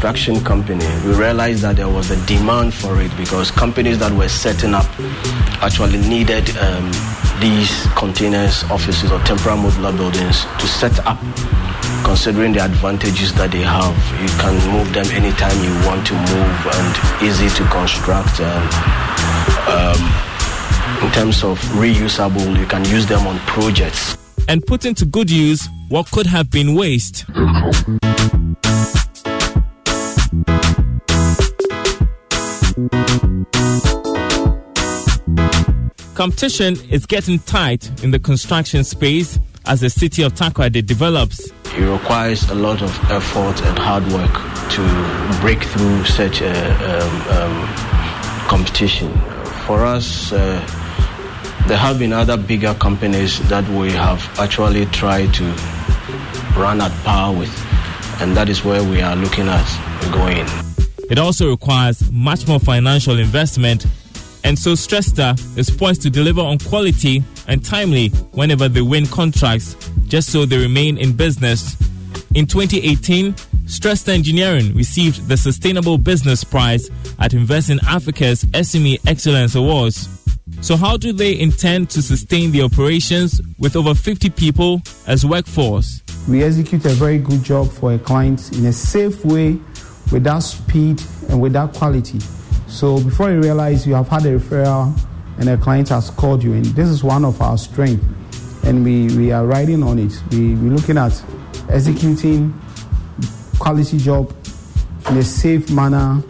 Construction company, we realized that there was a demand for it because companies that were setting up actually needed um, these containers, offices, or temporary modular buildings to set up considering the advantages that they have. You can move them anytime you want to move and easy to construct. And, um, in terms of reusable, you can use them on projects. And put into good use what could have been waste. Competition is getting tight in the construction space as the city of Takoradi develops. It requires a lot of effort and hard work to break through such a um, um, competition. For us, uh, there have been other bigger companies that we have actually tried to run at par with, and that is where we are looking at going. It also requires much more financial investment and so Stresta is poised to deliver on quality and timely whenever they win contracts, just so they remain in business. In 2018, Stresta Engineering received the Sustainable Business Prize at Invest in Africa's SME Excellence Awards. So, how do they intend to sustain the operations with over 50 people as workforce? We execute a very good job for our clients in a safe way, without speed and without quality. So before you realize you have had a referral and a client has called you, and this is one of our strengths, and we, we are riding on it. We, we're looking at executing quality job in a safe manner,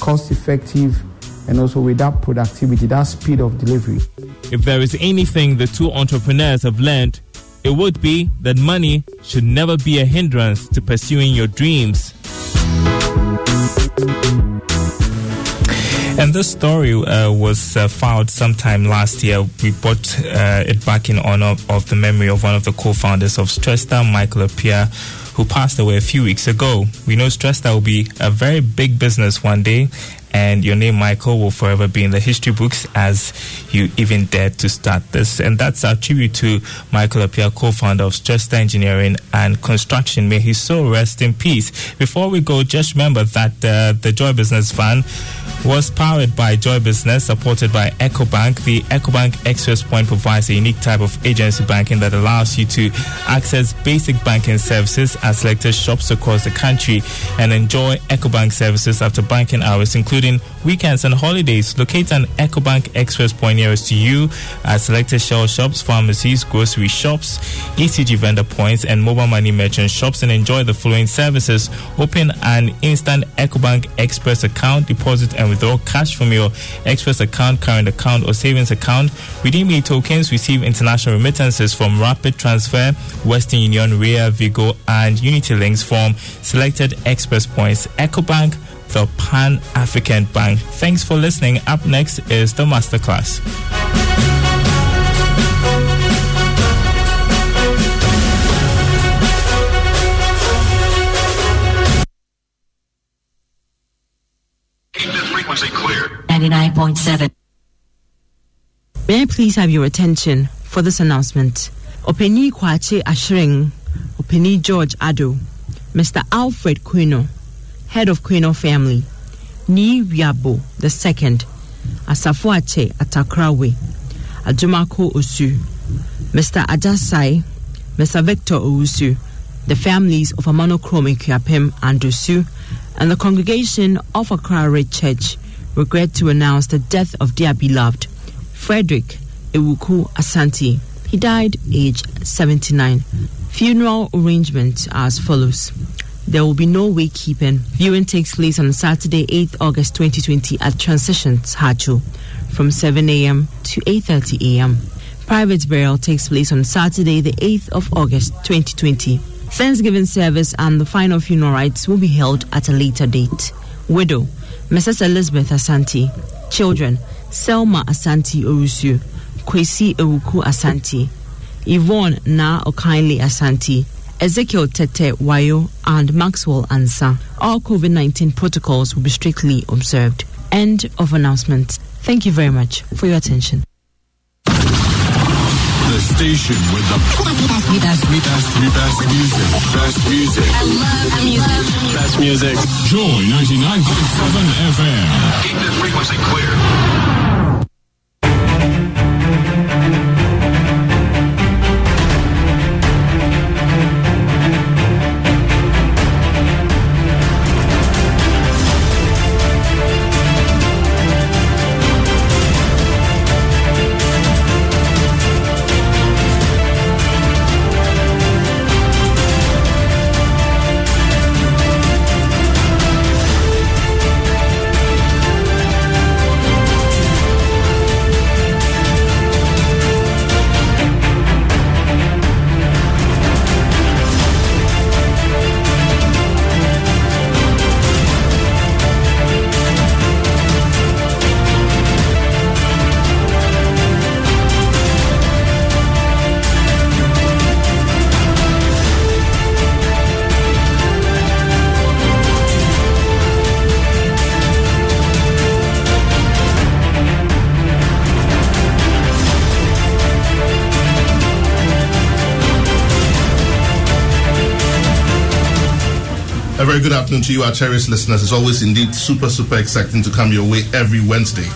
cost effective, and also with that productivity, that speed of delivery. If there is anything the two entrepreneurs have learned, it would be that money should never be a hindrance to pursuing your dreams. And this story uh, was uh, filed sometime last year. We brought uh, it back in honor of the memory of one of the co-founders of Stresta, Michael Appiah, who passed away a few weeks ago. We know Stresta will be a very big business one day, and your name, Michael, will forever be in the history books as you even dared to start this. And that's our tribute to Michael Appiah, co-founder of Stresta Engineering and Construction. May his soul rest in peace. Before we go, just remember that uh, the Joy Business Fund was powered by Joy Business, supported by EcoBank. The EcoBank Express Point provides a unique type of agency banking that allows you to access basic banking services at selected shops across the country and enjoy EcoBank services after banking hours, including weekends and holidays. Locate an EcoBank Express Point nearest to you at selected Shell shops, pharmacies, grocery shops, ECG vendor points, and mobile money merchant shops and enjoy the following services. Open an instant EcoBank Express account, deposit and withdraw cash from your Express account, current account, or savings account. Redeem e tokens, receive international remittances from Rapid Transfer, Western Union, Ria, Vigo, and Unity Links from selected Express points. EcoBank, the Pan African Bank. Thanks for listening. Up next is the masterclass. 99.7. May I please have your attention for this announcement? Opanyin Kwache Ashring, Opanyin George Ado, Mr. Alfred Quino, head of Quino family, Ni Wiabo II, Asafuache Atakrawe, Ajumako Osu, Mr. Ajasai, Mr. Victor Owusu, the families of Amanokrom Kiapem and Osu, and the congregation of Accra Ridge Church regret to announce the death of their beloved Frederick Ewuku Asante. He died aged 79. Funeral arrangements as follows. There will be no wake keeping. Viewing takes place on Saturday, 8th August 2020 at Transitions Hacho from 7 a.m. to 8.30 a.m. Private burial takes place on Saturday, the 8th of August 2020. Thanksgiving service and the final funeral rites will be held at a later date. Widow Mrs. Elizabeth Asante. Children, Selma Asante Owusu, Kwesi Ewuku Asante, Yvonne Na Okindly Asante, Ezekiel Tete Wayo, and Maxwell Ansa. All COVID 19 protocols will be strictly observed. End of announcement. Thank you very much for your attention. The station with the best, best, best, best music. Best music. I love music. Best music. Joy 99.7 FM. Keep the frequency clear. A very good afternoon to you, our cherished listeners. It's always indeed super, super exciting to come your way every Wednesday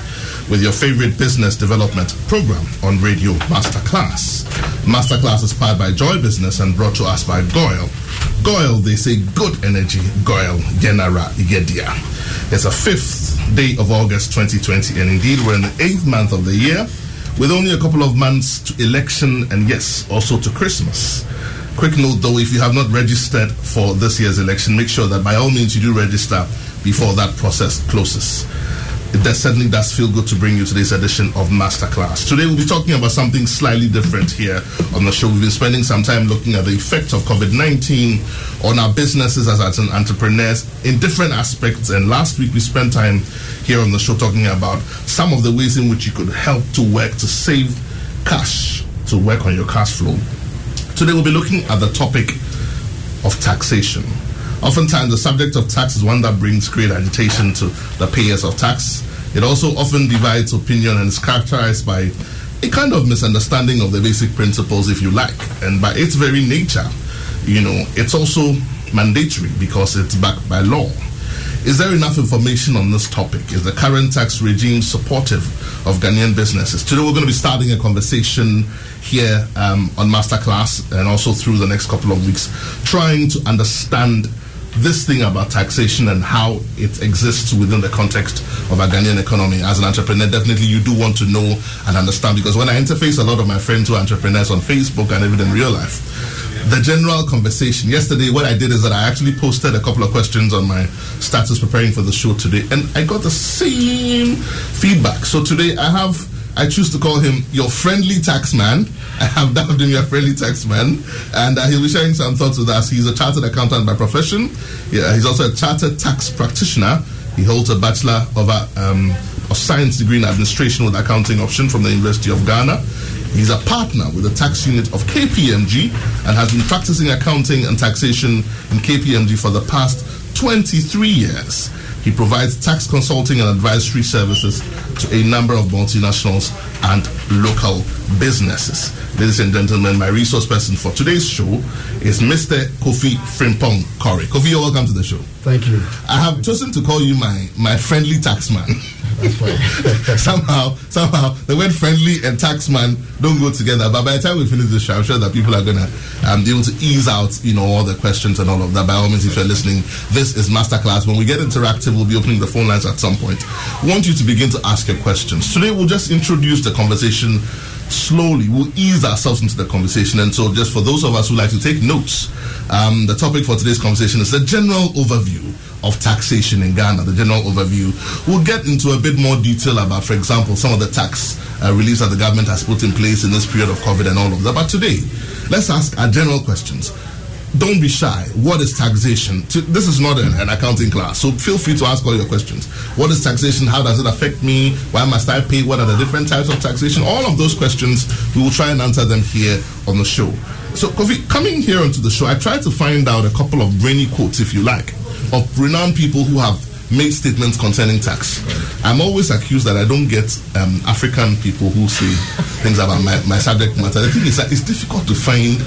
with your favorite business development program on Radio Masterclass. Masterclass is powered by Joy Business and brought to us by GOIL. GOIL, they say good energy, GOIL, Genera Igedia. It's a fifth day of August 2020, and indeed we're in the eighth month of the year with only a couple of months to election and yes, also to Christmas. Quick note though, if you have not registered for this year's election, make sure that by all means you do register before that process closes. It does, certainly does feel good to bring you today's edition of Masterclass. Today we'll be talking about something slightly different here on the show. We've been spending some time looking at the effect of COVID 19 on our businesses as entrepreneurs in different aspects. And last week we spent time here on the show talking about some of the ways in which you could help to work to save cash, to work on your cash flow. Today we'll be looking at the topic of taxation. Oftentimes, the subject of tax is one that brings great agitation to the payers of tax. It also often divides opinion and is characterized by a kind of misunderstanding of the basic principles, if you like. And by its very nature, you know, it's also mandatory because it's backed by law. Is there enough information on this topic? Is the current tax regime supportive of Ghanaian businesses? Today, we're going to be starting a conversation here um, on Masterclass and also through the next couple of weeks, trying to understand this thing about taxation and how it exists within the context of a Ghanaian economy. As an entrepreneur, definitely you do want to know and understand because when I interface a lot of my friends who are entrepreneurs on Facebook and even in real life, the general conversation. Yesterday, what I did is that I actually posted a couple of questions on my status preparing for the show today, and I got the same feedback. So today, I have. I choose to call him your friendly tax man. I have dubbed him your friendly tax man, and uh, he'll be sharing some thoughts with us. He's a chartered accountant by profession. Yeah, he's also a chartered tax practitioner. He holds a bachelor of, uh, um, of science degree in administration with accounting option from the University of Ghana. He's a partner with the tax unit of KPMG and has been practicing accounting and taxation in KPMG for the past 23 years. He provides tax consulting and advisory services to a number of multinationals and local businesses. Ladies and gentlemen, my resource person for today's show is Mr. Kofi Frimpong Corey. Kofi, you're welcome to the show. Thank you. I have chosen to call you my, my friendly tax taxman. somehow, somehow, the word friendly and taxman don't go together. But by the time we finish the show, I'm sure that people are gonna um, be able to ease out, you know, all the questions and all of that. By all means, if you're listening, this is masterclass. When we get interactive, we'll be opening the phone lines at some point. Want you to begin to ask your questions. Today, we'll just introduce the conversation slowly. We'll ease ourselves into the conversation. And so, just for those of us who like to take notes, um, the topic for today's conversation is the general overview of taxation in Ghana, the general overview. We'll get into a bit more detail about, for example, some of the tax uh, reliefs that the government has put in place in this period of COVID and all of that. But today, let's ask our general questions. Don't be shy. What is taxation? This is not an, accounting class, so feel free to ask all your questions. What is taxation? How does it affect me? Why must I pay? What are the different types of taxation? All of those questions, we will try and answer them here on the show. So, Kofi, coming here onto the show, I tried to find out a couple of brainy quotes, if you like, of renowned people who have made statements concerning tax. I'm always accused that I don't get um, African people who say things about my, my subject matter. The thing is that it's difficult to find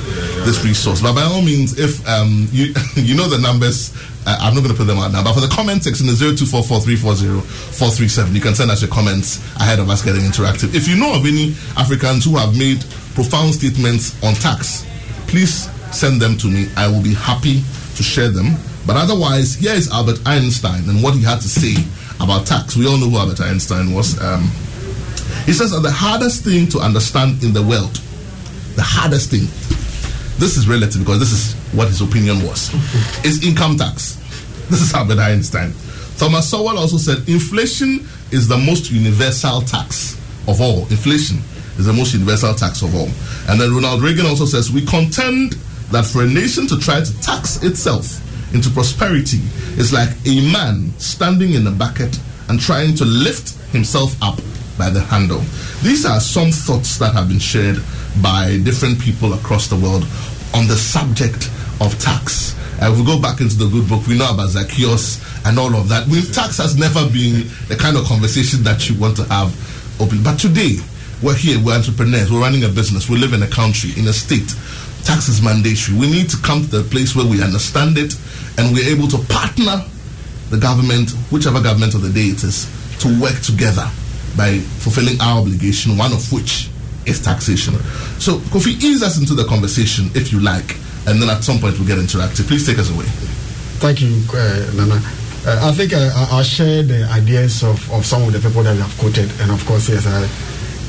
this resource. But by all means, if um, you you know the numbers, uh, I'm not going to put them out now. But for the comment section, the 0244340437, you can send us your comments ahead of us getting interactive. If you know of any Africans who have made profound statements on tax, please send them to me. I will be happy to share them but otherwise, here is Albert Einstein and what he had to say about tax. We all know who Albert Einstein was. Um, he says that the hardest thing to understand in the world, the hardest thing, this is relative because this is what his opinion was, is income tax. This is Albert Einstein. Thomas Sowell also said inflation is the most universal tax of all. Inflation is the most universal tax of all. And then Ronald Reagan also says we contend that for a nation to try to tax itself into prosperity is like a man standing in a bucket and trying to lift himself up by the handle. These are some thoughts that have been shared by different people across the world on the subject of tax. Uh, if we go back into the good book, we know about Zacchaeus and all of that. With tax has never been the kind of conversation that you want to have open. But today, we're here, we're entrepreneurs, we're running a business, we live in a country, in a state. Tax is mandatory. We need to come to the place where we understand it and we're able to partner the government, whichever government of the day it is, to work together by fulfilling our obligation, one of which is taxation. So, Kofi, ease us into the conversation if you like, and then at some point we'll get interactive. Please take us away. Thank you, uh, Nana. Uh, I think uh, I'll share the ideas of, of some of the people that you have quoted, and of course, yes, uh,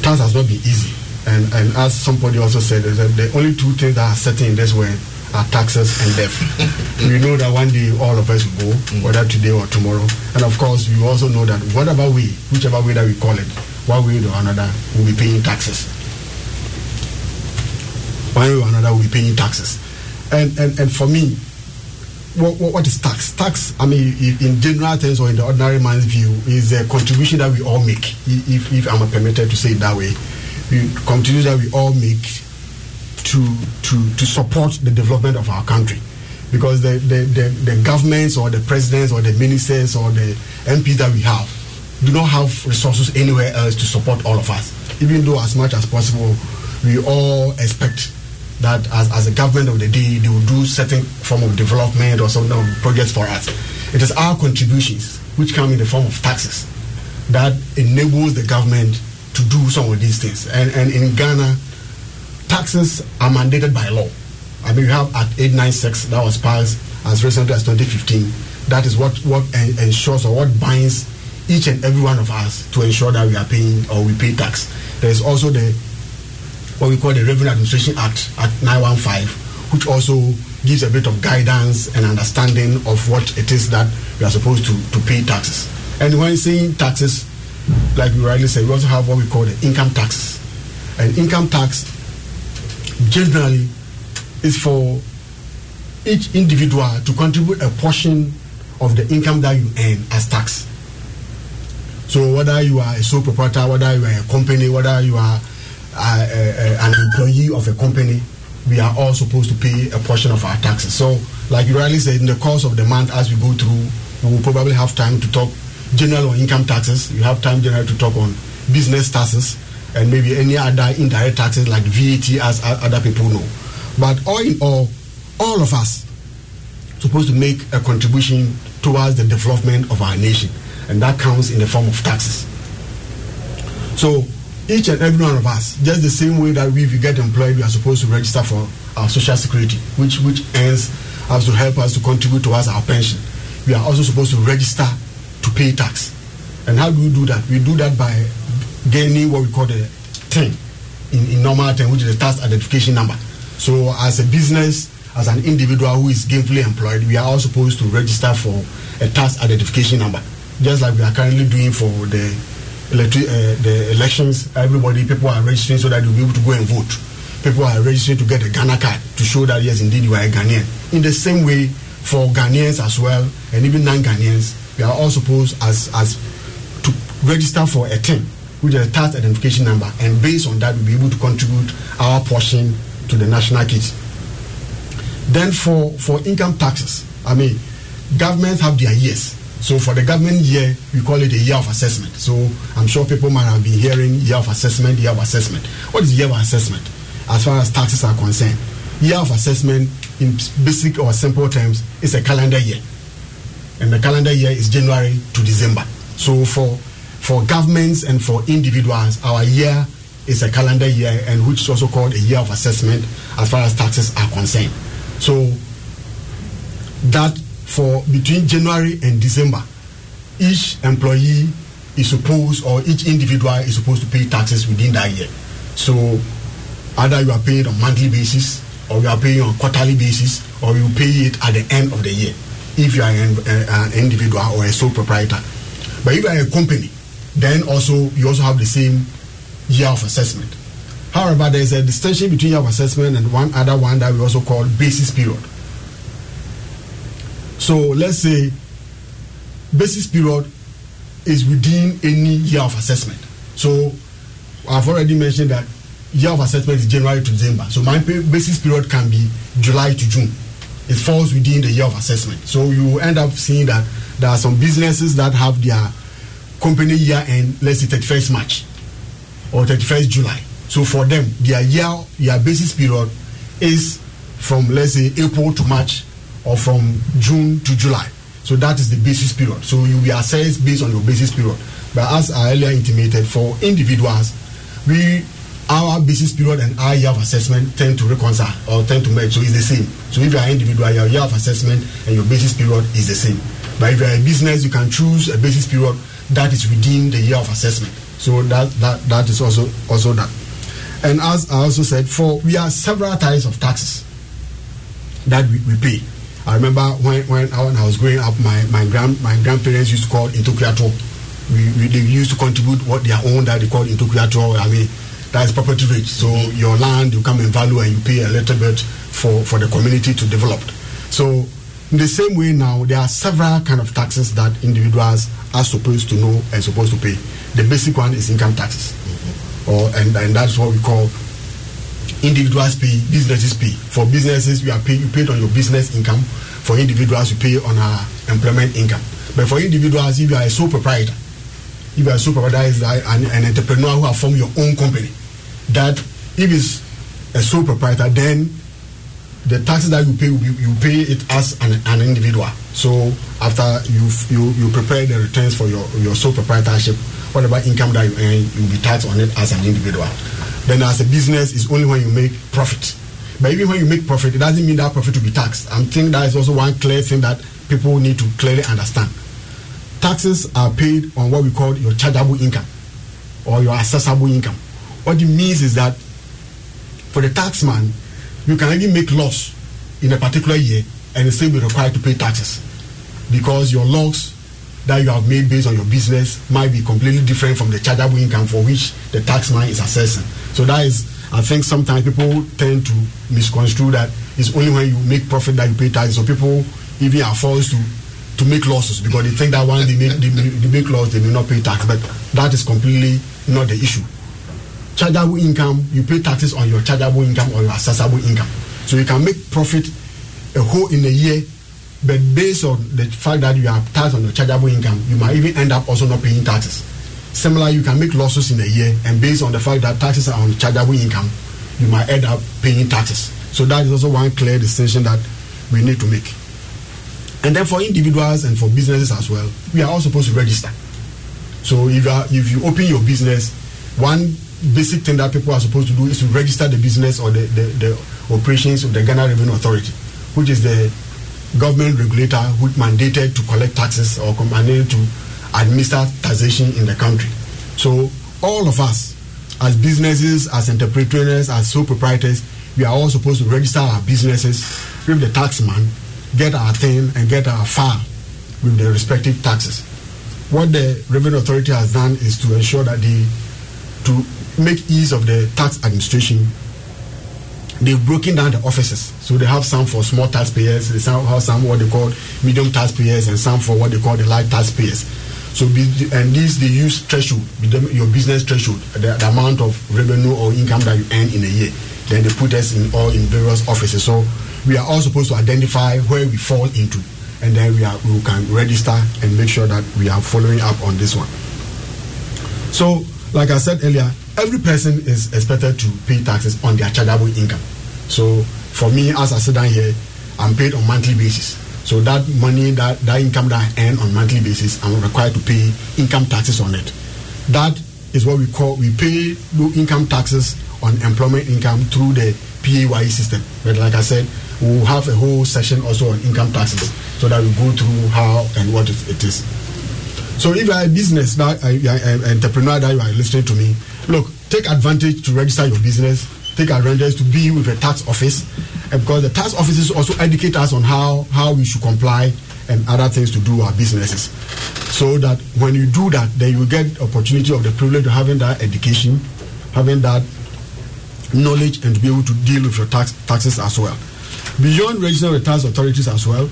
tax has not been easy. And, and as somebody also said, the only two things that are certain in this world are taxes and death. we know that one day all of us will go, mm. whether today or tomorrow. And of course, we also know that whatever way, whichever way that we call it, one way or another, we'll be paying taxes. One way or another, we'll be paying taxes. And, and, and for me, what, what, what is tax? Tax, I mean, in general terms or in the ordinary man's view, is a contribution that we all make, if, if I'm permitted to say it that way. The contribution that we all make to, to, to support the development of our country. Because the, the, the, the governments or the presidents or the ministers or the MPs that we have do not have resources anywhere else to support all of us. Even though, as much as possible, we all expect that as, as a government of the day, they will do certain form of development or some um, projects for us. It is our contributions, which come in the form of taxes, that enables the government to do some of these things. And, and in Ghana, taxes are mandated by law. I mean, we have Act 896 that was passed as recently as 2015. That is what, what ensures or what binds each and every one of us to ensure that we are paying or we pay tax. There is also the what we call the Revenue Administration Act, at 915, which also gives a bit of guidance and understanding of what it is that we are supposed to, to pay taxes. And when saying taxes, like we rightly said, we also have what we call the income tax. And income tax generally is for each individual to contribute a portion of the income that you earn as tax. So whether you are a sole proprietor, whether you are a company, whether you are uh, uh, an employee of a company, we are all supposed to pay a portion of our taxes. So, like you rightly said, in the course of the month, as we go through, we will probably have time to talk general on income taxes. You have time general to talk on business taxes and maybe any other indirect taxes like VAT, as other people know. But all in all, all of us supposed to make a contribution towards the development of our nation, and that counts in the form of taxes. So each and every one of us, just the same way that we, if we get employed, we are supposed to register for our social security, which which ends has to help us to contribute towards our pension. We are also supposed to register to pay tax. And how do we do that? We do that by gaining what we call the TIN in, in normal term, which is the tax identification number. So as a business, as an individual who is gainfully employed, we are all supposed to register for a tax identification number, just like we are currently doing for the electric, uh, the elections. Everybody, people are registering so that they'll be able to go and vote. people are registering to get a Ghana card to show that yes, indeed you are a Ghanaian. In the same way, for Ghanaians as well, and even non-Ghanaians, we are all supposed as as to register for a which is a tax identification number, and based on that, we'll be able to contribute our portion to the national kit. Then for for income taxes, I mean, governments have their years. So for the government year, we call it a year of assessment. So I'm sure people might have been hearing year of assessment, year of assessment. What is year of assessment as far as taxes are concerned? Year of assessment, in basic or simple terms, is a calendar year. And the calendar year is January to December. So for for governments and for individuals, our year is a calendar year and which is also called a year of assessment as far as taxes are concerned. So that for between January and December, each employee is supposed or each individual is supposed to pay taxes within that year. So either you are paying on monthly basis or you are paying on quarterly basis or you pay it at the end of the year if you are an, uh, an individual or a sole proprietor. But if you are a company, then also you also have the same year of assessment. However, there is a distinction between year of assessment and one other one that we also call basis period. So let's say basis period is within any year of assessment. So I've already mentioned that year of assessment is January to December. So my basis period can be July to June. It falls within the year of assessment. So you end up seeing that there are some businesses that have their company year end, let's say 31st March or 31st July. So for them, their year, their basis period is from let's say April to March or from June to July. So that is the basis period. So you will be assessed based on your basis period. But as I earlier intimated, for individuals, we our business period and our year of assessment tend to reconcile or tend to merge. So it's the same. So if you are individual, your year of assessment and your basis period is the same. But if you are a business, you can choose a basis period that is within the year of assessment. So that that that is also also that. And as I also said, for we have several types of taxes that we, we pay. I remember when, when, I, was growing up, my, my grand my grandparents used to call intokuato. We, we they used to contribute what their own that they called intokuato. I mean, that is property rate. So your land you come in value and you pay a little bit for, for the community to develop. So in the same way now, there are several kind of taxes that individuals are supposed to know and supposed to pay. The basic one is income taxes, mm-hmm. or and, and that's what we call individuals pay, businesses pay. For businesses, you are pay, you paid on your business income. For individuals, you pay on our employment income. But for individuals, if you are a sole proprietor, if you are a sole is an, an entrepreneur who have formed your own company, that if it's a sole proprietor, then the taxes that you pay, you, you pay it as an, an individual. So after you you you prepare the returns for your your sole proprietorship, whatever income that you earn, you'll be taxed on it as an individual. Then as a business, it's only when you make profit. But even when you make profit, it doesn't mean that profit will be taxed. I think that is also one clear thing that people need to clearly understand. Taxes are paid on what we call your chargeable income or your assessable income. What it means is that for the taxman, you can even make loss in a particular year and still be required to pay taxes because your loss that you have made based on your business might be completely different from the chargeable income for which the taxman is assessing. So that is, I think sometimes people tend to misconstrue that it's only when you make profit that you pay taxes. So people even are forced to to make losses because they think that once they make they, they make loss they may not pay tax. But that is completely not the issue. Chargeable income, you pay taxes on your chargeable income or your assessable income. So you can make profit a whole in a year but based on the fact that you have tax on your chargeable income, you might even end up also not paying taxes. Similarly, you can make losses in a year, and based on the fact that taxes are on chargeable income, you might end up paying taxes. So that is also one clear distinction that we need to make. And then for individuals and for businesses as well, we are all supposed to register. So if you, are, if you open your business, one basic thing that people are supposed to do is to register the business or the, the, the operations of the Ghana Revenue Authority, which is the government regulator who mandated to collect taxes or mandated to administer taxation in the country. So all of us, as businesses, as entrepreneurs, as sole proprietors, we are all supposed to register our businesses with the taxman, get our thing, and get our file with the respective taxes. What the revenue authority has done is to ensure that the to make ease of the tax administration, they've broken down the offices. So they have some for small taxpayers, they have some what they call medium taxpayers, and some for what they call the large taxpayers. So and these they use threshold, your business threshold, the, the amount of revenue or income that you earn in a year. Then they put us in all in various offices. So we are all supposed to identify where we fall into, and then we are we can register and make sure that we are following up on this one. So, like I said earlier, every person is expected to pay taxes on their chargeable income. So, for me, as I sit down here, I'm paid on monthly basis. So that money, that, that income that I earn on monthly basis, I'm required to pay income taxes on it. That is what we call we pay income taxes on employment income through the PAYE system. But like I said, we'll have a whole session also on income taxes so that we go through how and what it is. So if you are a business that uh, entrepreneur that you are listening to me, look, take advantage to register your business. Take advantage to be with a tax office, because the tax offices also educate us on how how we should comply and other things to do our businesses. So that when you do that, then you get opportunity of the privilege of having that education, having that knowledge, and to be able to deal with your tax taxes as well. Beyond with tax authorities as well,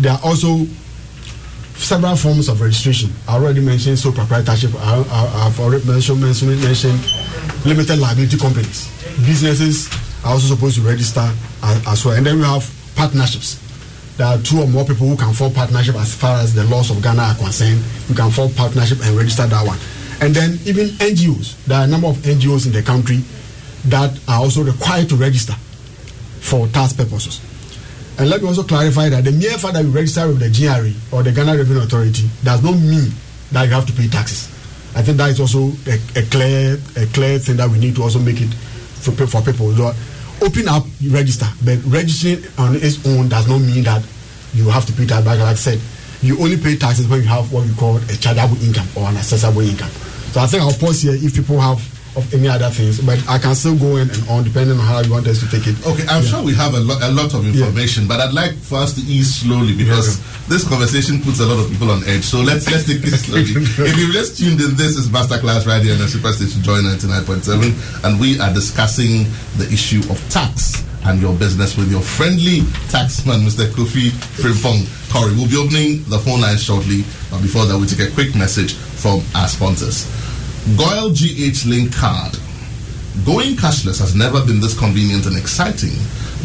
there are also several forms of registration. I already mentioned sole proprietorship. I, have already mentioned, mentioned, mentioned limited liability companies. Businesses are also supposed to register as, as, well. And then we have partnerships. There are two or more people who can form partnership as far as the laws of Ghana are concerned. You can form partnership and register that one. And then even NGOs. There are a number of NGOs in the country that are also required to register for tax purposes. And let me also clarify that the mere fact that you register with the GRA or the Ghana Revenue Authority does not mean that you have to pay taxes. I think that is also a, a clear a clear thing that we need to also make it for, for people. So open up, register, but registering on its own does not mean that you have to pay tax. Like I said, you only pay taxes when you have what we call a chargeable income or an accessible income. So I think I'll pause here if people have of any other things, but I can still go in and on depending on how you want us to take it. Okay, I'm yeah. sure we have a, lo- a lot of information, yeah. but I'd like for us to ease slowly because yeah. this conversation puts a lot of people on edge. So let's let's take this slowly. if you've just tuned in, this is Masterclass right here on the Superstation Joy 99.7, and we are discussing the issue of tax and your business with your friendly taxman, Mr. Kofi Frimpong Corey. We'll be opening the phone line shortly, but before that, we take a quick message from our sponsors. GOIL GH Link card. Going cashless has never been this convenient and exciting.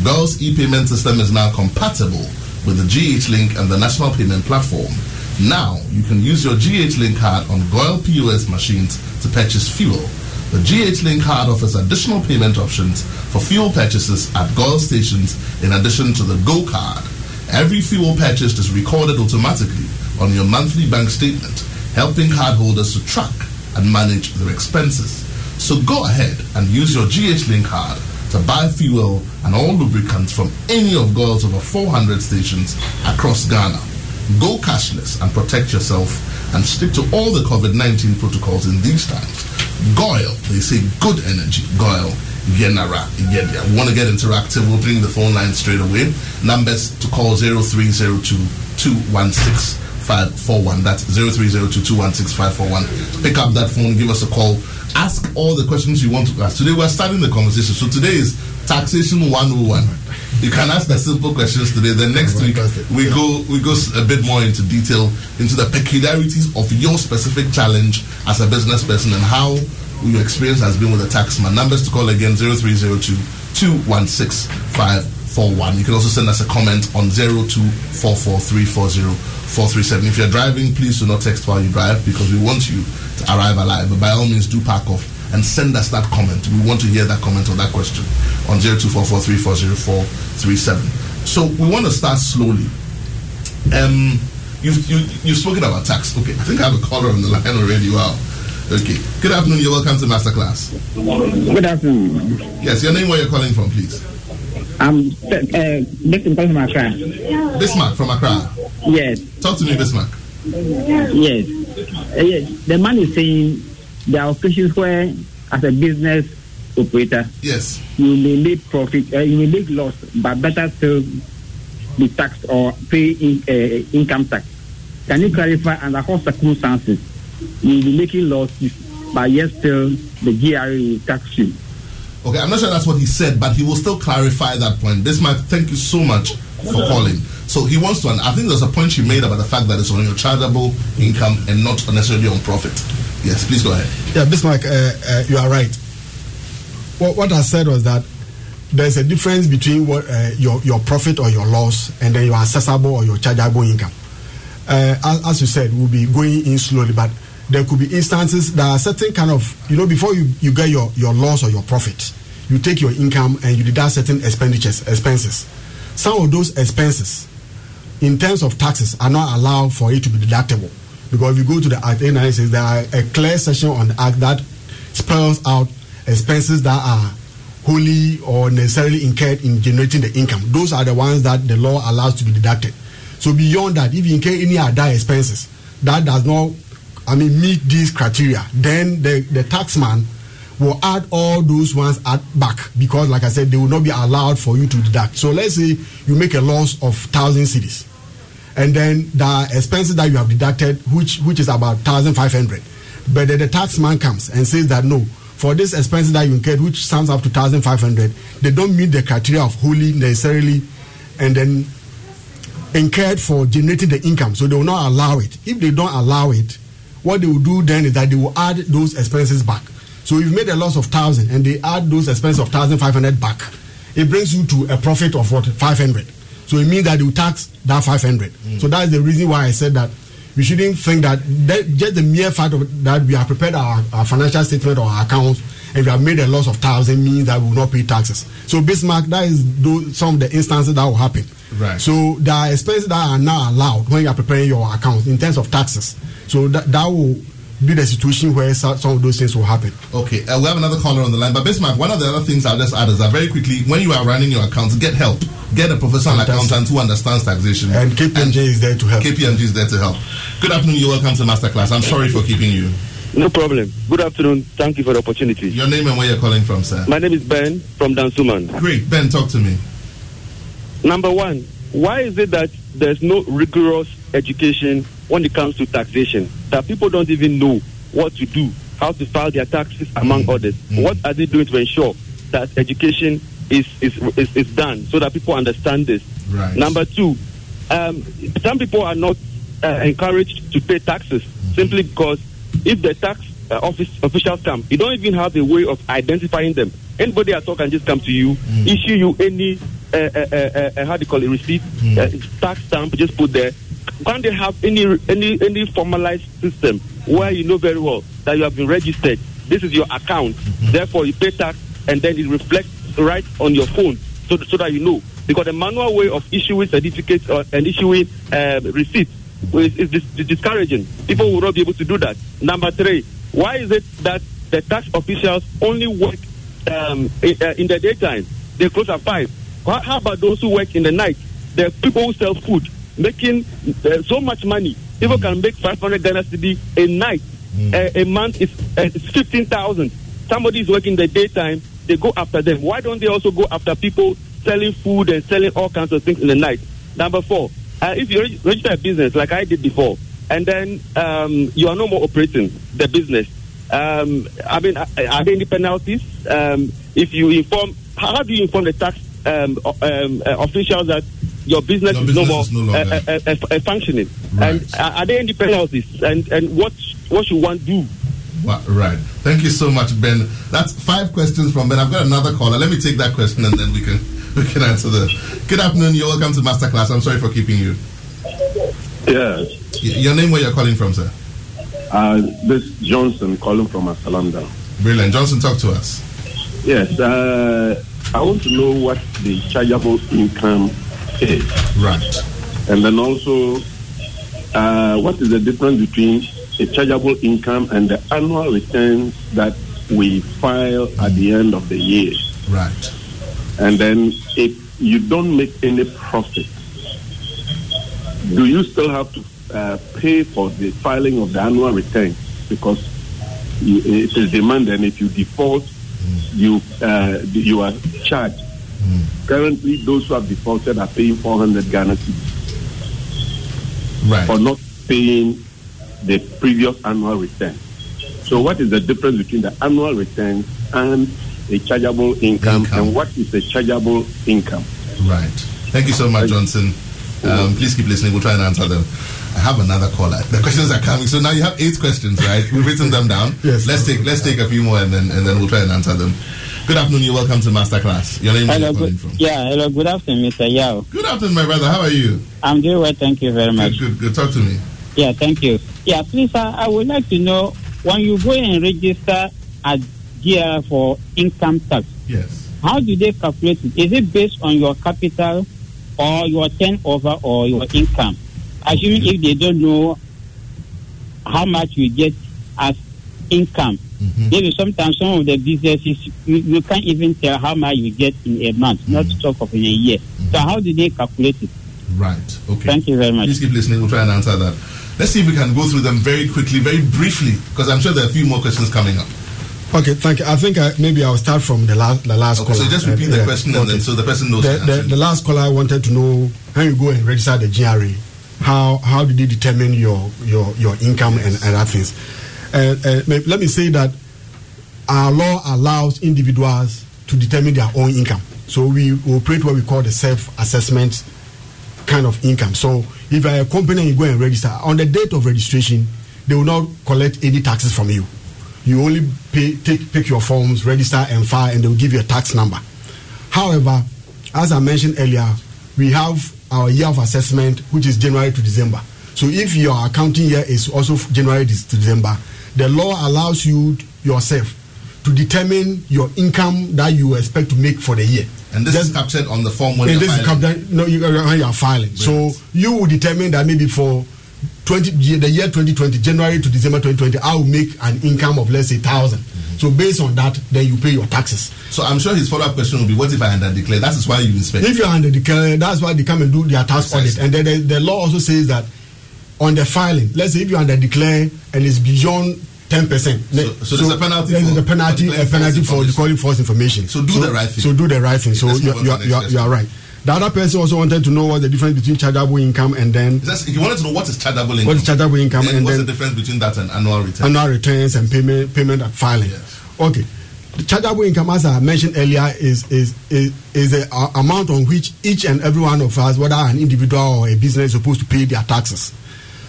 GOIL's e-payment system is now compatible with the GH Link and the National Payment Platform. Now you can use your GH Link card on GOIL POS machines to purchase fuel. The GH Link card offers additional payment options for fuel purchases at GOIL stations in addition to the Go card. Every fuel purchased is recorded automatically on your monthly bank statement, helping cardholders to track and manage their expenses. So go ahead and use your GH Link card to buy fuel and all lubricants from any of GOIL's over 400 stations across Ghana. Go cashless and protect yourself and stick to all the COVID 19 protocols in these times. GOIL, they say good energy. GOIL, Yenara, Yedia. Want to get interactive? We'll bring the phone line straight away. Numbers to call 0302 216 541. That's 0302216541. Pick up that phone, give us a call, ask all the questions you want to ask. Today we're starting the conversation. So today is taxation 101. You can ask the simple questions today. Then next week we go we go a bit more into detail into the peculiarities of your specific challenge as a business person and how your experience has been with a taxman. Numbers to call again 0302 216 541. You can also send us a comment on 0244340437. 437. If you're driving, please do not text while you drive because we want you to arrive alive. But by all means, do park off and send us that comment. We want to hear that comment or that question on 0244340437. So we want to start slowly. Um, you've, you, have you have spoken about tax. Okay, I think I have a caller on the line already. Wow. Okay. Good afternoon. You're welcome to Masterclass. Good afternoon. Yes, your name, where you're calling from, please. I'm uh, Bismarck from Accra. Bismarck from Accra? Yes. Talk to me, Bismarck. Yes. Uh, yes. The man is saying there are occasions where, as a business operator, yes, you may make profit, uh, you may make loss, but better still be taxed or pay in, uh, income tax. Can you clarify under what circumstances you will be making losses, but yet still the GRA will tax you? Okay, I'm not sure that's what he said, but he will still clarify that point. Bismarck, thank you so much for calling. So he wants to, and I think there's a point you made about the fact that it's on your chargeable income and not necessarily on profit. Yes, please go ahead. Yeah, Bismarck, uh, uh, you are right. What, what I said was that there's a difference between what uh, your your profit or your loss and then your accessible or your chargeable income. Uh, as, as you said, we'll be going in slowly, but there could be instances that are certain kind of you know before you, you get your, your loss or your profit, you take your income and you deduct certain expenditures expenses. Some of those expenses, in terms of taxes, are not allowed for it to be deductible because if you go to the Act 896, there are a clear section on the Act that spells out expenses that are wholly or necessarily incurred in generating the income. Those are the ones that the law allows to be deducted. So beyond that, if you incur any other expenses that does not, I mean, meet these criteria, then the, the taxman will add all those ones at back because, like I said, they will not be allowed for you to deduct. So let's say you make a loss of thousand cedis, and then the expenses that you have deducted, which which is about thousand five hundred, but then the taxman comes and says that no, for this expenses that you incurred, which sums up to thousand five hundred, they don't meet the criteria of wholly necessarily, and then incurred for generating the income, so they will not allow it. If they don't allow it, what they will do then is that they will add those expenses back. So if you made a loss of thousand and they add those expenses of thousand five hundred back, it brings you to a profit of what five hundred. So it means that you tax that five hundred. Mm. So that's the reason why I said that we shouldn't think that, that just the mere fact of that we have prepared our, our financial statement or our accounts and we have made a loss of thousand means that we will not pay taxes. So Bismarck, that is those, some of the instances that will happen. Right. So there are expenses that are now allowed when you are preparing your accounts in terms of taxes. So that, that will be the situation where some of those things will happen. Okay, uh, we have another caller on the line. But Bismarck, one of the other things I'll just add is that very quickly, when you are running your accounts, get help. Get a professional Fantastic. accountant who understands taxation. And KPMG and is there to help. KPMG is there to help. Good afternoon. You're welcome to Masterclass. I'm sorry for keeping you. No problem. Good afternoon. Thank you for the opportunity. Your name and where you're calling from, sir? My name is Ben from Dansoman. Great. Ben, talk to me. Number one, why is it that there's no rigorous education when it comes to taxation? That people don't even know what to do, how to file their taxes, among mm. others. Mm. What are they doing to ensure that education is, is, is, is done so that people understand this? Right. Number two, um, some people are not uh, encouraged to pay taxes mm. simply because if the tax uh, office officials come, you don't even have a way of identifying them. Anybody at all can just come to you, mm. issue you any how do you call it receipt, mm. tax stamp, just put there. Can't they have any any any formalized system where you know very well that you have been registered? This is your account. Mm-hmm. Therefore, you pay tax, and then it reflects right on your phone, so so that you know. Because the manual way of issuing certificates or, and issuing receipts is, is, discouraging. People will not be able to do that. Number three, why is it that the tax officials only work um, in, uh, in, the daytime? They close at five. How, how, about those who work in the night? The people who sell food, making uh, so much money. People can make 500 Ghana cedi a night. Mm. Uh, a month is uh, 15,000. Somebody is working the daytime, they go after them. Why don't they also go after people selling food and selling all kinds of things in the night? Number four, uh, if you register a business like I did before, and then um, you are no more operating the business, um, I mean, are, are there any penalties? Um, if you inform, how do you inform the tax um, um, uh, officials that your business, your is, business no more, is no longer uh, uh, functioning? Right. And are there any penalties? And and what what should one do? Right. Thank you so much, Ben. That's five questions from Ben. I've got another caller. Let me take that question and then we can we can answer this. Good afternoon. You're welcome to Masterclass. I'm sorry for keeping you. Yes. Your name, where you're calling from, sir? Uh, this Johnson calling from Asalamda. Brilliant. Johnson, talk to us. Yes. Uh, I want to know what the chargeable income is. Right. And then also, uh, what is the difference between a chargeable income and the annual returns that we file at the end of the year? Right. And then if you don't make any profit, do you still have to uh, pay for the filing of the annual return? Because you, it is demanded, and if you default. You uh, you are charged. Mm. Currently, those who have defaulted are paying 400 Ghana right. for not paying the previous annual return. So, what is the difference between the annual return and a chargeable income, Income. and what is a chargeable income? Right. Thank you so much, Johnson. Um, please keep listening. We'll try and answer them. I have another caller. The questions are coming. So now you have eight questions, right? We've written them down. Yes. Let's take let's take a few more and then and then we'll try and answer them. Good afternoon. You're welcome to Masterclass. Your name is Hello, you're calling good, from. yeah, hello, good afternoon, Mr. Yao. Good afternoon, my brother. How are you? I'm doing well, thank you very much. Good, good, good. Talk to me. Yeah, thank you. Yeah, please, uh, I would like to know when you go and register at GR for income tax, Yes. how do they calculate it? Is it based on your capital or your turnover or your income? Assuming if they don't know how much you get as income, Mm-hmm. maybe sometimes some of the businesses you, you can't even tell how much you get in a month, not Mm. to talk of in a year. So how do they calculate it? Right. Okay. Thank you very much. Please keep listening. We'll try and answer that. Let's see if we can go through them very quickly, very briefly, because I'm sure there are a few more questions coming up. Okay, thank you. I think I, maybe I'll start from the last the last Okay, caller. so just repeat Uh, the yeah, question and then so the person knows The, the the, last caller I wanted to know how you go and register the GRA, how how did they determine your your your income and, other things? Uh, uh, let me say that our law allows individuals to determine their own income. So we operate what we call the self-assessment kind of income. So if you're a company and you go and register, on the date of registration, they will not collect any taxes from you. You only pay, take, pick your forms, register and file, and they will give you a tax number. However, as I mentioned earlier, we have our year of assessment, which is January to December. So if your accounting year is also January to December, the law allows you yourself to determine your income that you expect to make for the year. and this is captured on the form when And you're this is captured no, you, uh, when you are filing. So you will determine that maybe for 20 year- the year 2020, January to December 2020, I will make an income of let's say 1000 So based on that, then you pay your taxes. So I'm sure his follow-up question will be, what if I under declare? That is why you inspect. If you under declare, that's why they come and do their tax audit. And then the, the law also says that on the filing, let's say if you under declare and it's beyond ten percent, So- so there's a penalty There's for- a penalty, a penalty false for information. declaring false information. So do the right thing. So do the right thing. So you you're, you, are, you are right. The other person also wanted to know what the difference between chargeable income and then if you wanted to know what is chargeable income, what is chargeable income then and what's then the difference between that and annual returns? annual returns and payment payment at filing. Okay. The chargeable income, as I mentioned earlier, is is is, is the uh, amount on which each and every one of us, whether an individual or a business, is supposed to pay their taxes.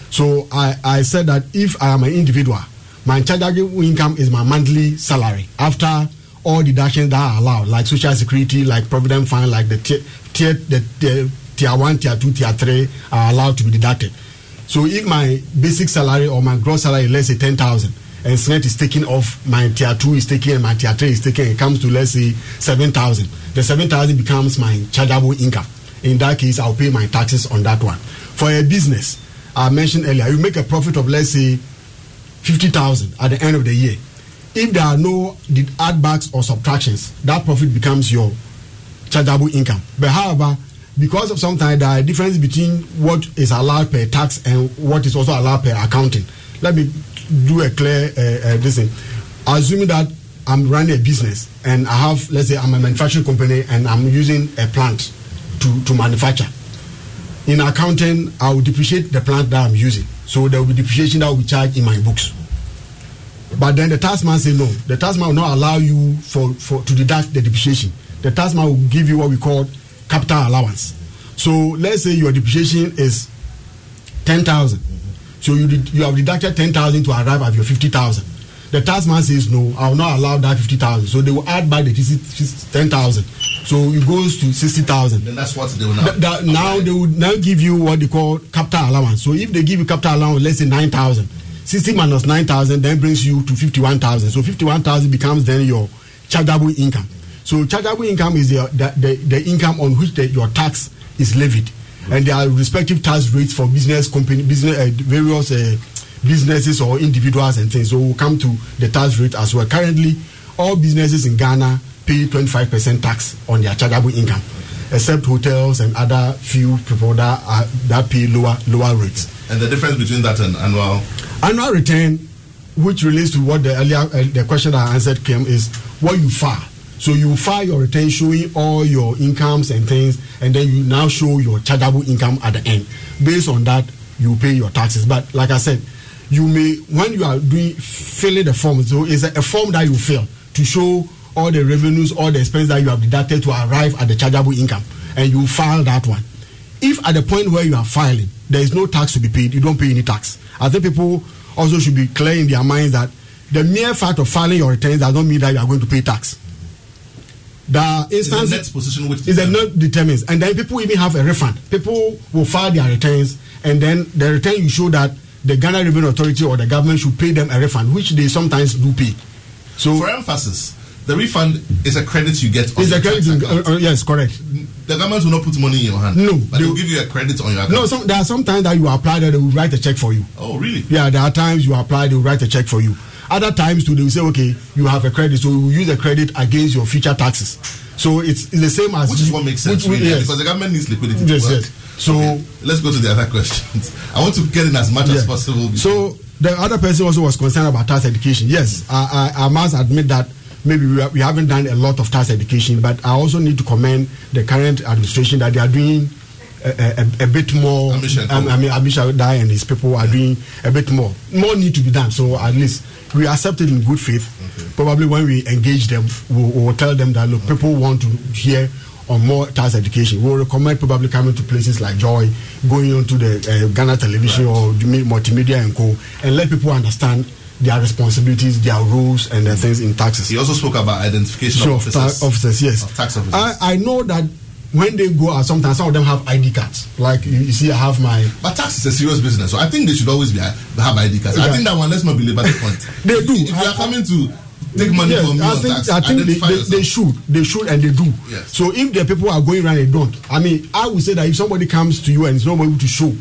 So I, I said that if I am an individual, my chargeable income is my monthly salary after all deductions that are allowed, like social security, like provident fund, like the tier, tier the, the tier one, tier two, tier three are allowed to be deducted. So if my basic salary or my gross salary is let's say ten thousand, and SSNIT is taking off, my tier two is taking, and my tier three is taking, it comes to let's say seven thousand. The seven thousand becomes my chargeable income. In that case, I'll pay my taxes on that one. For a business, I mentioned earlier, you make a profit of let's say fifty thousand at the end of the year. If there are no the add backs or subtractions, that profit becomes your chargeable income. But however, because of sometimes there are difference between what is allowed per tax and what is also allowed per accounting. Let me do a clear uh, uh, this thing. Assuming that I'm running a business and I have, let's say, I'm a manufacturing company and I'm using a plant to, to manufacture. In accounting, I will depreciate the plant that I'm using. So there will be depreciation that will be charged in my books. But then the taxman say no. The taxman will not allow you for, for to deduct the depreciation. The taxman will give you what we call capital allowance. So let's say your depreciation is ten thousand. So you did, you have deducted ten thousand to arrive at your fifty thousand. The taxman says no, I will not allow that fifty thousand. So they will add back the ten thousand. So it goes to sixty thousand. Then that's what they will now. Th- that- now they would now give you what they call capital allowance. So if they give you capital allowance, let's say nine thousand, sixty minus nine thousand then brings you to fifty-one thousand. So fifty-one thousand becomes then your chargeable income. So chargeable income is the the, the, the income on which the, your tax is levied, and there are respective tax rates for business company, business uh, various uh, businesses or individuals and things. So we'll come to the tax rate as well. Currently, all businesses in Ghana pay twenty-five percent tax on their chargeable income except hotels and other few people that are, that pay lower lower rates. And the difference between that and annual. Annual return, which relates to what the earlier uh, the question I answered came is what you file. So you file your return showing all your incomes and things, and then you now show your chargeable income at the end. Based on that, you pay your taxes. But like I said, you may when you are doing filling the form, so it's a, a form that you fill to show all the revenues, all the expenses that you have deducted to arrive at the chargeable income, and you file that one. If at the point where you are filing, there is no tax to be paid, you don't pay any tax. I think people also should be clear in their minds that the mere fact of filing your returns does not mean that you are going to pay tax. The instance the net position which is a net determines, and then people even have a refund. People will file their returns, and then the return you show that the Ghana Revenue Authority or the government should pay them a refund, which they sometimes do pay. So, for emphasis, the refund is a credit you get. On It's your a credit. uh, uh, yes, correct. The government will not put money in your hand. No, but they will give you a credit on your account. No, some, there are some times that you apply that they will write a check for you. Oh, really? Yeah, there are times you apply, they will write a check for you. Other times too, they will say, okay, you have a credit, so we will use the credit against your future taxes. So it's, the same as Which is what makes sense, which- really, yes. because the government needs liquidity Yes, to work. yes. So Let's go to the other questions. I want to get in as much as Yeah. possible. So the other person also was concerned about tax education. Yes, I, I, I must admit that maybe we, are, we haven't done a lot of tax education, but I also need to commend the current administration that they are doing a, a, a bit more. Um, I mean, Ammishaddai and his people are doing a bit more. More need to be done. So at least we accept it in good faith. Probably when we engage them, we'll, we'll tell them that look, people want to hear on more tax education. We'll recommend probably coming to places like Joy, going on to the uh, Ghana television or multimedia and co, and let people understand their responsibilities, their roles, and their things in taxes. He also spoke about identification Sure, of officers. ta- officers, yes. Of tax officers. I, I know that when they go out, sometimes some of them have ID cards. Like you, you see, I have my. But tax is a serious business, so I think they should always be have ID cards. I Yeah. think that one. Let's not belabor the point. They do. If you are coming to take money Yes, from me I on think, tax, I think they, they, they should. They should and they do. Yes. So if the people are going around and don't, I mean, I would say that if somebody comes to you and is not able to show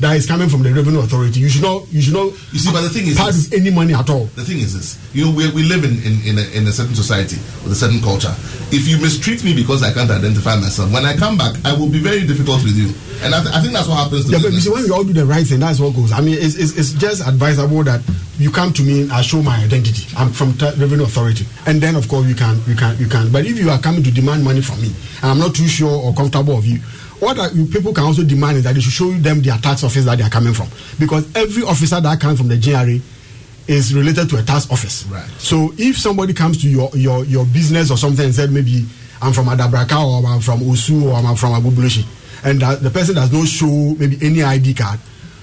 that is coming from the revenue authority, you should not. You should not. You see, but the thing is part this. any money at all. The thing is this: you know, we, we live in in, in, a, in a certain society with a certain culture. If you mistreat me because I can't identify myself, when I come back, I will be very difficult with you. And I, th- I think that's what happens to Yeah, but you see, when we all do the right thing, that's what goes. I mean, it's, it's, it's just advisable that you come to me and I show my identity. I'm from ta- revenue authority, and then of course you can, you can, you can. But if you are coming to demand money from me, and I'm not too sure or comfortable of you, what are, you, people can also demand is that they should show them their tax office that they are coming from, because every officer that comes from the GRA is related to a tax office. Right. So if somebody comes to your your your business or something and said maybe I'm from Adabraka or I'm from Osu or I'm from Agbogbloshie, and that the person does not show maybe any ID card,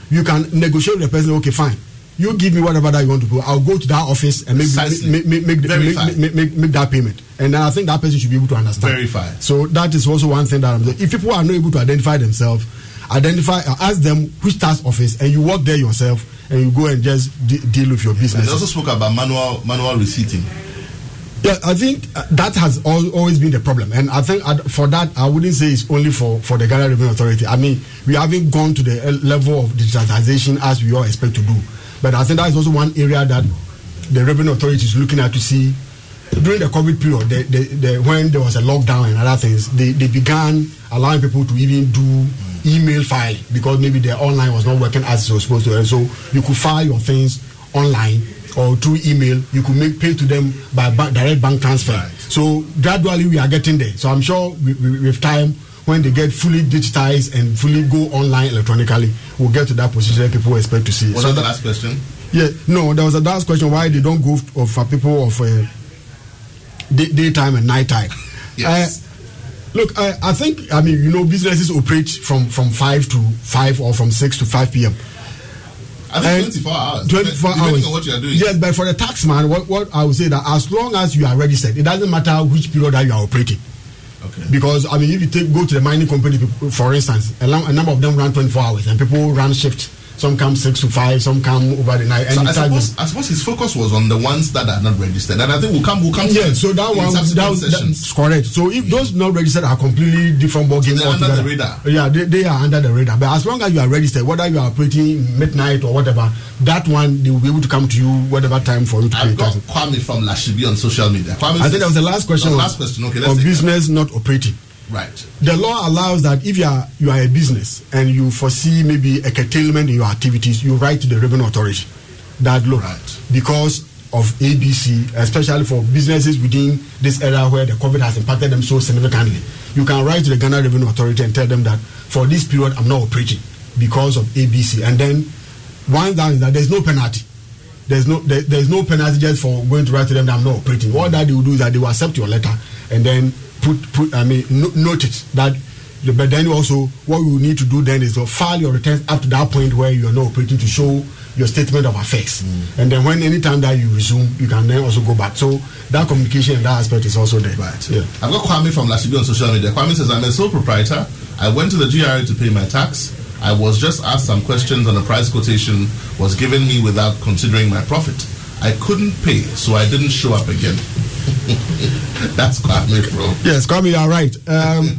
you can negotiate with the person. Okay, fine. You give me whatever that you want to do. I'll go to that office and make, make, make, Verify. make, make, make, make that payment. And then I think that person should be able to understand. Verify. So that is also one thing that I'm saying. If people are not able to identify themselves, identify, uh, ask them which tax office, and you work there yourself, and you go and just de- deal with your business. They also spoke about manual manual receipting. Yeah, I think uh, that has al- always been the problem, and I think uh, for that I wouldn't say it's only for for the Ghana Revenue Authority. I mean, we haven't gone to the level of digitalization as we all expect to do, but I think that is also one area that the Revenue Authority is looking at to see. During the COVID period, the, the, the, when there was a lockdown and other things, they, they began allowing people to even do email filing because maybe their online was not working as it was supposed to. And so you could file your things online or through email. You could make pay to them by bank, direct bank transfer. So gradually we are getting there. So I'm sure we, we, with time, when they get fully digitized and fully go online electronically, we'll get to that position that people expect to see. Was so that the last question? yeah, no, there was a last question why they don't go f- for people of uh, day, daytime and nighttime. Yes. Uh, look, I, I think I mean you know businesses operate from from five to five or from six to five p.m. I think 24 hours. 24 depending hours. what you are doing. Yes, but for the tax man, what, what I would say that as long as you are registered, it doesn't matter which period that you are operating. Okay. Because I mean, if you take go to the mining company, for instance, a, number of them run 24 hours, and people run shift. Some come six to five, some come over the night. And So I suppose, I suppose his focus was on the ones that are not registered, and I think we'll come. We'll come. Yeah, so that one, that, that's correct. So if those not registered are completely different ball game under altogether. the radar. Yeah, they, they are under the radar. But as long as you are registered, whether you are operating midnight or whatever, that one they will be able to come to you whatever time for you to I've got. Kwame from Lashibi on social media. Kwame I think that was the last question. The last question. Okay, let's on take that. business not operating. Right. The law allows that if you are you are a business and you foresee maybe a curtailment in your activities, you write to the revenue authority that look because of ABC, especially for businesses within this area where the COVID has impacted them so significantly. You can write to the Ghana Revenue Authority and tell them that for this period I'm not operating because of ABC, and then once that is that there's no penalty. there's no there, there's no penalty just for going to write to them that I'm not operating. All that they will do is that they will accept your letter and then put put I mean no, note it that. But then also, what will need to do then is to file your returns up to that point where you are not operating to show your statement of affairs. Mm. And then when anytime that you resume, you can then also go back. So that communication and that aspect is also there. Right. Yeah. I've got Kwame from Lashibi on social media. Kwame says, I'm a sole proprietor. I went to the GRA to pay my tax. I was just asked some questions and the price quotation was given me without considering my profit. I couldn't pay, so I didn't show up again. That's Kwame, bro. Yes, Kwame, you are right. Um,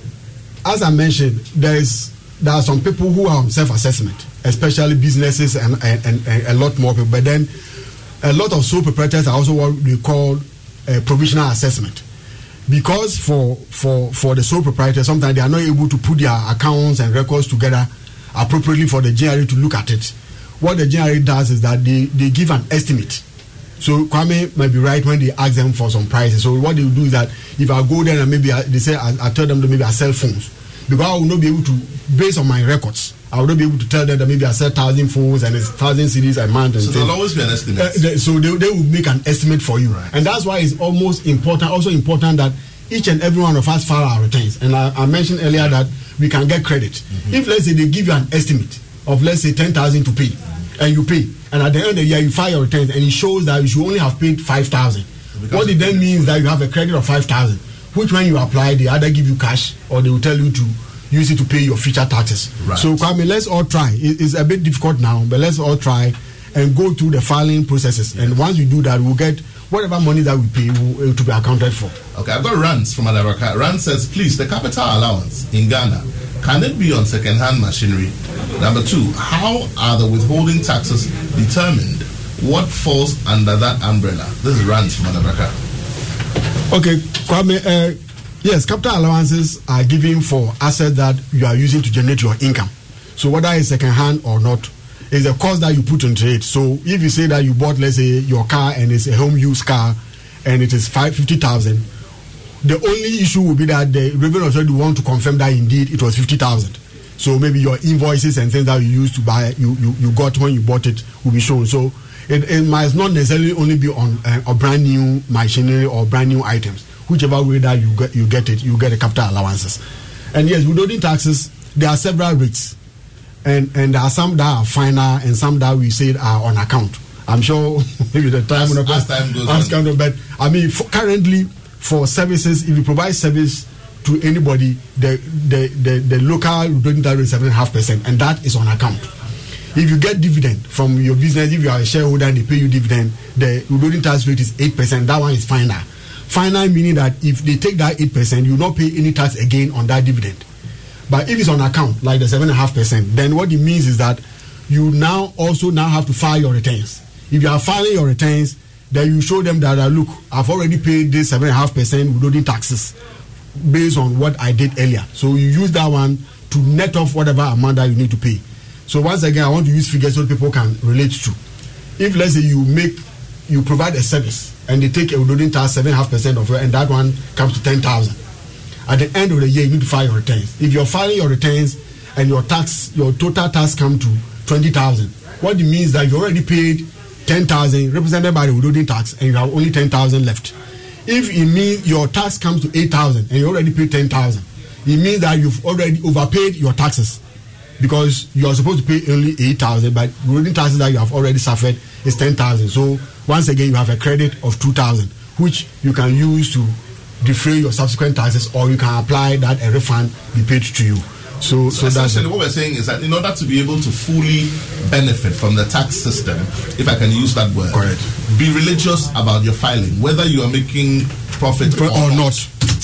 as I mentioned, there is there are some people who are on self-assessment, especially businesses and, and, and, and a lot more people. But then a lot of sole proprietors are also what we call a provisional assessment. Because for for for the sole proprietor, sometimes they are not able to put their accounts and records together appropriately for the GRA to look at it. What the GRA does is that they, they give an estimate. So Kwame might be right when they ask them for some prices. So what they do is that if I go there and maybe I, they say I, I tell them that maybe I sell phones because I will not be able to, based on my records, I will not be able to tell them that maybe I sell thousand phones and it's thousand CDs a month. And so there'll always be an estimate. Uh, they, so they, they will make an estimate for you, right. and that's why it's almost important. Also important that each and every one of us file our returns. And I, I mentioned earlier that we can get credit mm-hmm. if let's say they give you an estimate of let's say ten thousand to pay, and you pay, and at the end of the year you file your returns and it shows that you should only have paid five thousand. What it then means that you have a credit of five thousand which when you apply they either give you cash or they will tell you to use it to pay your future taxes. Right. So Kwame, let's all try. It, it's a bit difficult now, but let's all try and go through the filing processes. Yes. And once we do that, we'll get whatever money that we pay will, uh, to be accounted for. Okay, I've got Rans from Adabraka. Rans says, please, the capital allowance in Ghana, can it be on second-hand machinery? Number two, how are the withholding taxes determined? What falls under that umbrella? This is Rans from Adabraka. Okay, Kwame, uh, yes, capital allowances are given for assets that you are using to generate your income. So whether it's second hand or not, is the cost that you put into it. So if you say that you bought, let's say, your car and it's a home use car and it is five fifty thousand, the only issue will be that the revenue authority want to confirm that indeed it was fifty thousand. So maybe your invoices and things that you used to buy, you, you, you got when you bought it will be shown. So it, it might not necessarily only be on uh, a brand new machinery or brand new items. Whichever way that you get, you get it, you get the capital allowances. And yes, withholding taxes, there are several rates, and and there are some that are final and some that we said are on account. I'm sure maybe the time as, as time goes as on. Of, but I mean, currently for services, if you provide service to anybody, the the the, the local withholding tax is seven and a half percent, and that is on account. If you get dividend from your business if you are a shareholder and they pay you dividend the withholding tax rate is eight percent. That one is final. Final meaning that if they take that eight percent you not pay any tax again on that dividend. But if it's on account like the seven and a half percent then what it means is that you now also now have to file your returns. If you are filing your returns then you show them that uh, look i've already paid this seven and a half percent withholding taxes based on what i did earlier so you use that one to net off whatever amount that you need to pay so once again, I want to use figures so people can relate to. If let's say you make, you provide a service and they take a withholding tax seven half percent of it, and that one comes to ten thousand. At the end of the year, you need to file your returns. If you're filing your returns and your tax, your total tax come to twenty thousand, what it means that you already paid ten thousand represented by the withholding tax, and you have only ten thousand left. If it means your tax comes to eight thousand and you already paid ten thousand, it means that you've already overpaid your taxes because you are supposed to pay only eight thousand, but withholding taxes that you have already suffered is ten thousand. So once again, you have a credit of two thousand, which you can use to defray your subsequent taxes, or you can apply that a refund be paid to you. So, so, essentially, what we're saying is that in order to be able to fully benefit from the tax system, if I can use that word, Correct. be religious about your filing, whether you are making profit or, or not.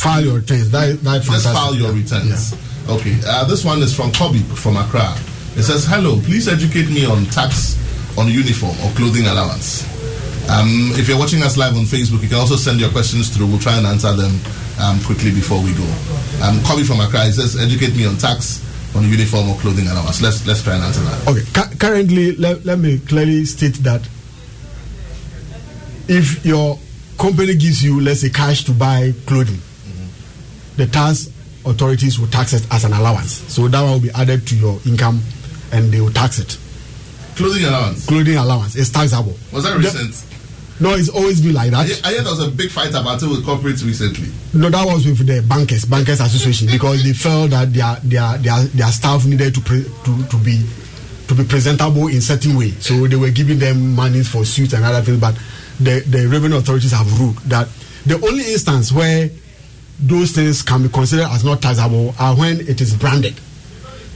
File your returns. That, that Just file your returns. Yeah. Okay, uh, this one is from Kobe from Accra. It says, Hello, please educate me on tax on uniform or clothing allowance. Um, if you're watching us live on Facebook, you can also send your questions through. We'll try and answer them um, quickly before we go. Um, Kobe from Accra says, Educate me on tax on uniform or clothing allowance. Let's let's try and answer that. Okay, Cu- currently, let, let me clearly state that if your company gives you, let's say, cash to buy clothing, mm-hmm. the tax authorities will tax it as an allowance. So that one will be added to your income and they will tax it. Clothing allowance. Clothing allowance is taxable. Was that recent? No, it's always been like that. I, I heard there was a big fight about it with corporates recently. No, that was with the bankers, bankers association, because they felt that their their their, their staff needed to, pre, to to be to be presentable in certain way. So they were giving them money for suits and other things. But the the revenue authorities have ruled that the only instance where those things can be considered as not taxable are when it is branded.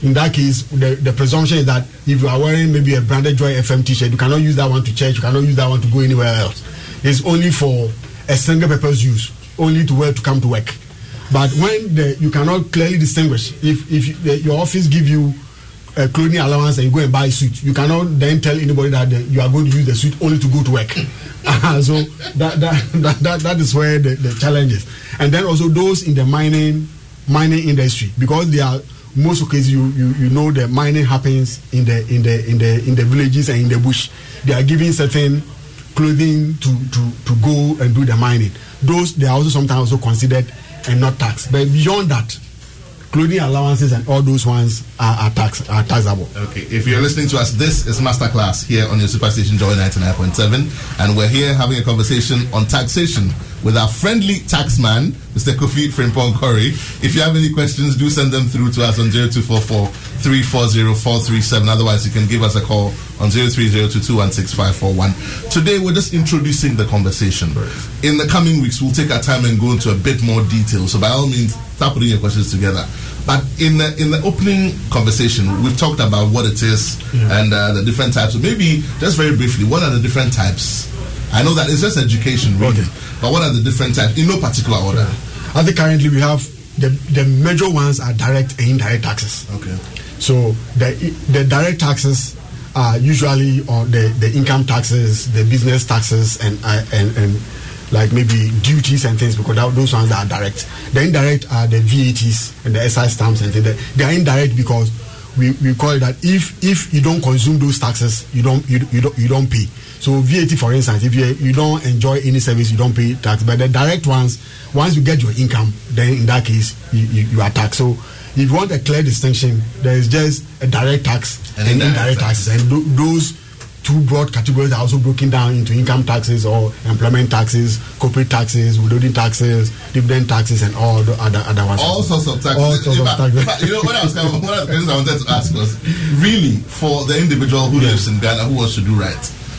In that case, the, the presumption is that if you are wearing maybe a branded Joy FM T-shirt, you cannot use that one to church. You cannot use that one to go anywhere else. It's only for a single purpose use, only to wear to come to work. But when the, you cannot clearly distinguish, if if you, the, your office give you a clothing allowance and you go and buy a suit, you cannot then tell anybody that the, you are going to use the suit only to go to work. so that, that, that, that, that is where the, the challenge is. And then also those in the mining mining industry because they are most occasions you, you, you know the mining happens in the in the in the in the villages and in the bush. They are giving certain clothing to, to, to go and do the mining. Those they are also sometimes also considered and not taxed. But beyond that, clothing allowances and all those ones are, are tax are taxable. Okay, if you're listening to us, this is Masterclass here on your Superstation Joy 99.7, and we're here having a conversation on taxation with our friendly taxman, Mr. Kofi Frimpong Corey. If you have any questions, do send them through to us on 0244 340 437. Otherwise, you can give us a call on 0302216541. Today, we're just introducing the conversation. In the coming weeks, we'll take our time and go into a bit more detail. So, by all means, start putting your questions together. But in the in the opening conversation, we've talked about what it is Yeah. and uh, the different types. So maybe just very briefly, what are the different types? I know that it's just education, really. But what are the different types in no particular order? I think currently we have the the major ones are direct and indirect taxes. Okay. So the the direct taxes are usually on the, the income taxes, the business taxes, and uh, and and like maybe duties and things because that, those ones are direct. The indirect are the VATs and the SI stamps and things. They- They are indirect because we, we call it that if if you don't consume those taxes, you don't you, you don't you don't pay. So VAT, for instance, if you you don't enjoy any service, you don't pay tax. But the direct ones, once you get your income, then in that case you, you, you are taxed. So if you want a clear distinction, there is just a direct tax And and, indirect taxes, and tho- those two broad categories are also broken down into income taxes or employment taxes, corporate taxes, withholding taxes, dividend taxes, and all the other other ones. All sorts of taxes. All sorts of taxes. you know, what I was one of the questions I wanted to ask was really for the individual who lives in Ghana who wants to do right.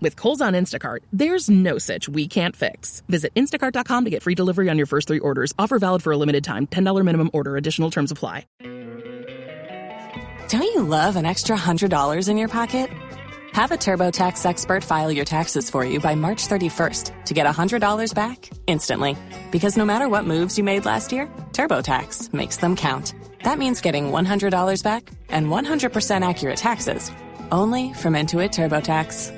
With Kohl's on Instacart, there's no such we can't fix. Visit instacart.com to get free delivery on your first three orders. Offer valid for a limited time. $10 minimum order. Additional terms apply. Don't you love an extra $100 in your pocket? Have a TurboTax expert file your taxes for you by March 31st to get $100 back instantly. Because no matter what moves you made last year, TurboTax makes them count. That means getting $100 back and 100% accurate taxes only from Intuit TurboTax.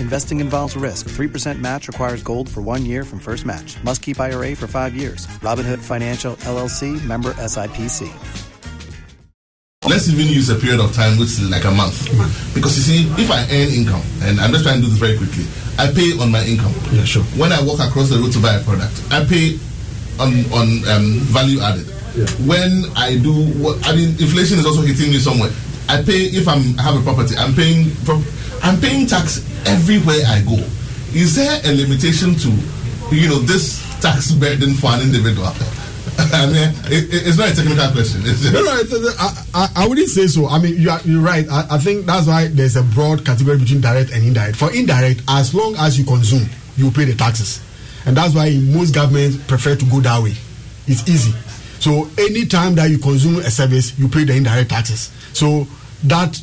Investing involves risk. 3% match requires gold for one year from first match. Must keep IRA for five years. Robinhood Financial LLC member SIPC. Let's even use a period of time which is like a month. Because you see, if I earn income, and I'm just trying to do this very quickly, I pay on my income. Yeah, sure. When I walk across the road to buy a product, I pay on on um, value added. When I do what I mean, inflation is also hitting me somewhere. I pay if I'm I have a property. I'm paying pro- I'm paying tax everywhere I go. Is there a limitation to you know this tax burden for an individual? I mean, it, it- it's not a technical question. No, no, it's, it's, I, I, I wouldn't say so. I mean, you are, you're right. I, I think that's why there's a broad category between direct and indirect. For indirect, as long as you consume, you pay the taxes. and that's why most governments prefer to go that way. It's easy. So anytime that you consume a service, you pay the indirect taxes. So that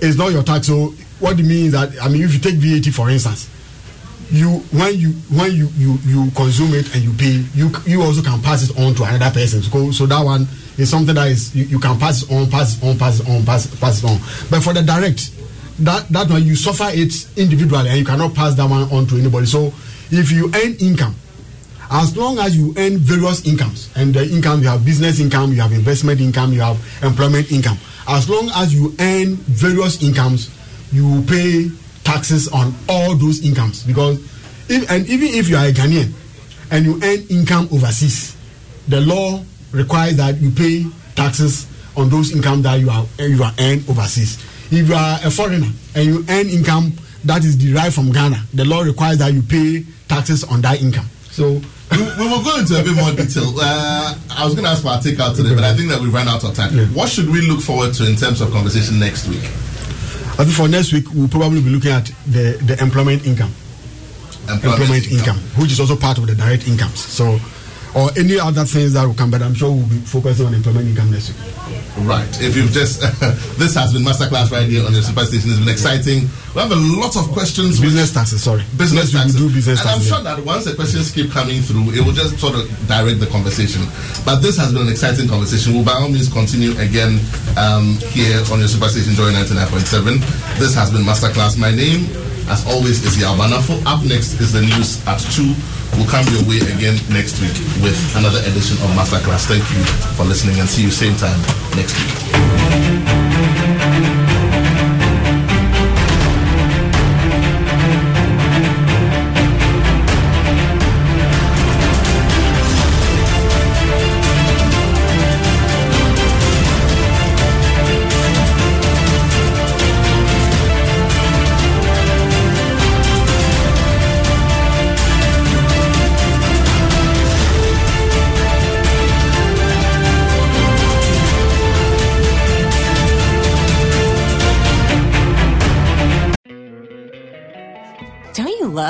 is not your tax. So what it means that I mean, if you take VAT for instance, you when you when you you you consume it and you pay, you you also can pass it on to another person. So, so that one is something that is you, you can pass it on, pass it on, pass it on, pass pass it on. But for the direct, that that one you suffer it individually and you cannot pass that one on to anybody. So if you earn income as long as you earn various incomes and the income you have business income you have investment income you have employment income as long as you earn various incomes you pay taxes on all those incomes because if, and even if you are a ghanaian and you earn income overseas the law requires that you pay taxes on those income that you are you are earned overseas if you are a foreigner and you earn income that is derived from ghana the law requires that you pay taxes on that income so we, we will go into a bit more detail. Uh, I was going to ask for a takeout today, but I think that we've run out of time. Yeah. What should we look forward to in terms of conversation next week? I think for next week we'll probably be looking at the the employment income, Employment income, which is also part of the direct incomes. So, or any other things that will come, but I'm sure we'll be focusing on employment income next week. Right. If you've just this has been masterclass right here on your superstation. It's been exciting. We have a lot of questions. Business taxes, sorry. Business taxes. do business and I'm taxes, sure that once the questions keep coming through, it will just sort of direct the conversation. But this has been an exciting conversation. We'll by all means continue again um, here on your superstation Joy 99.7. This has been masterclass. My name, as always, is Yabanafo. Up next is the news at two. We'll come your way again next week with another edition of Masterclass. Thank you for listening and see you same time next week.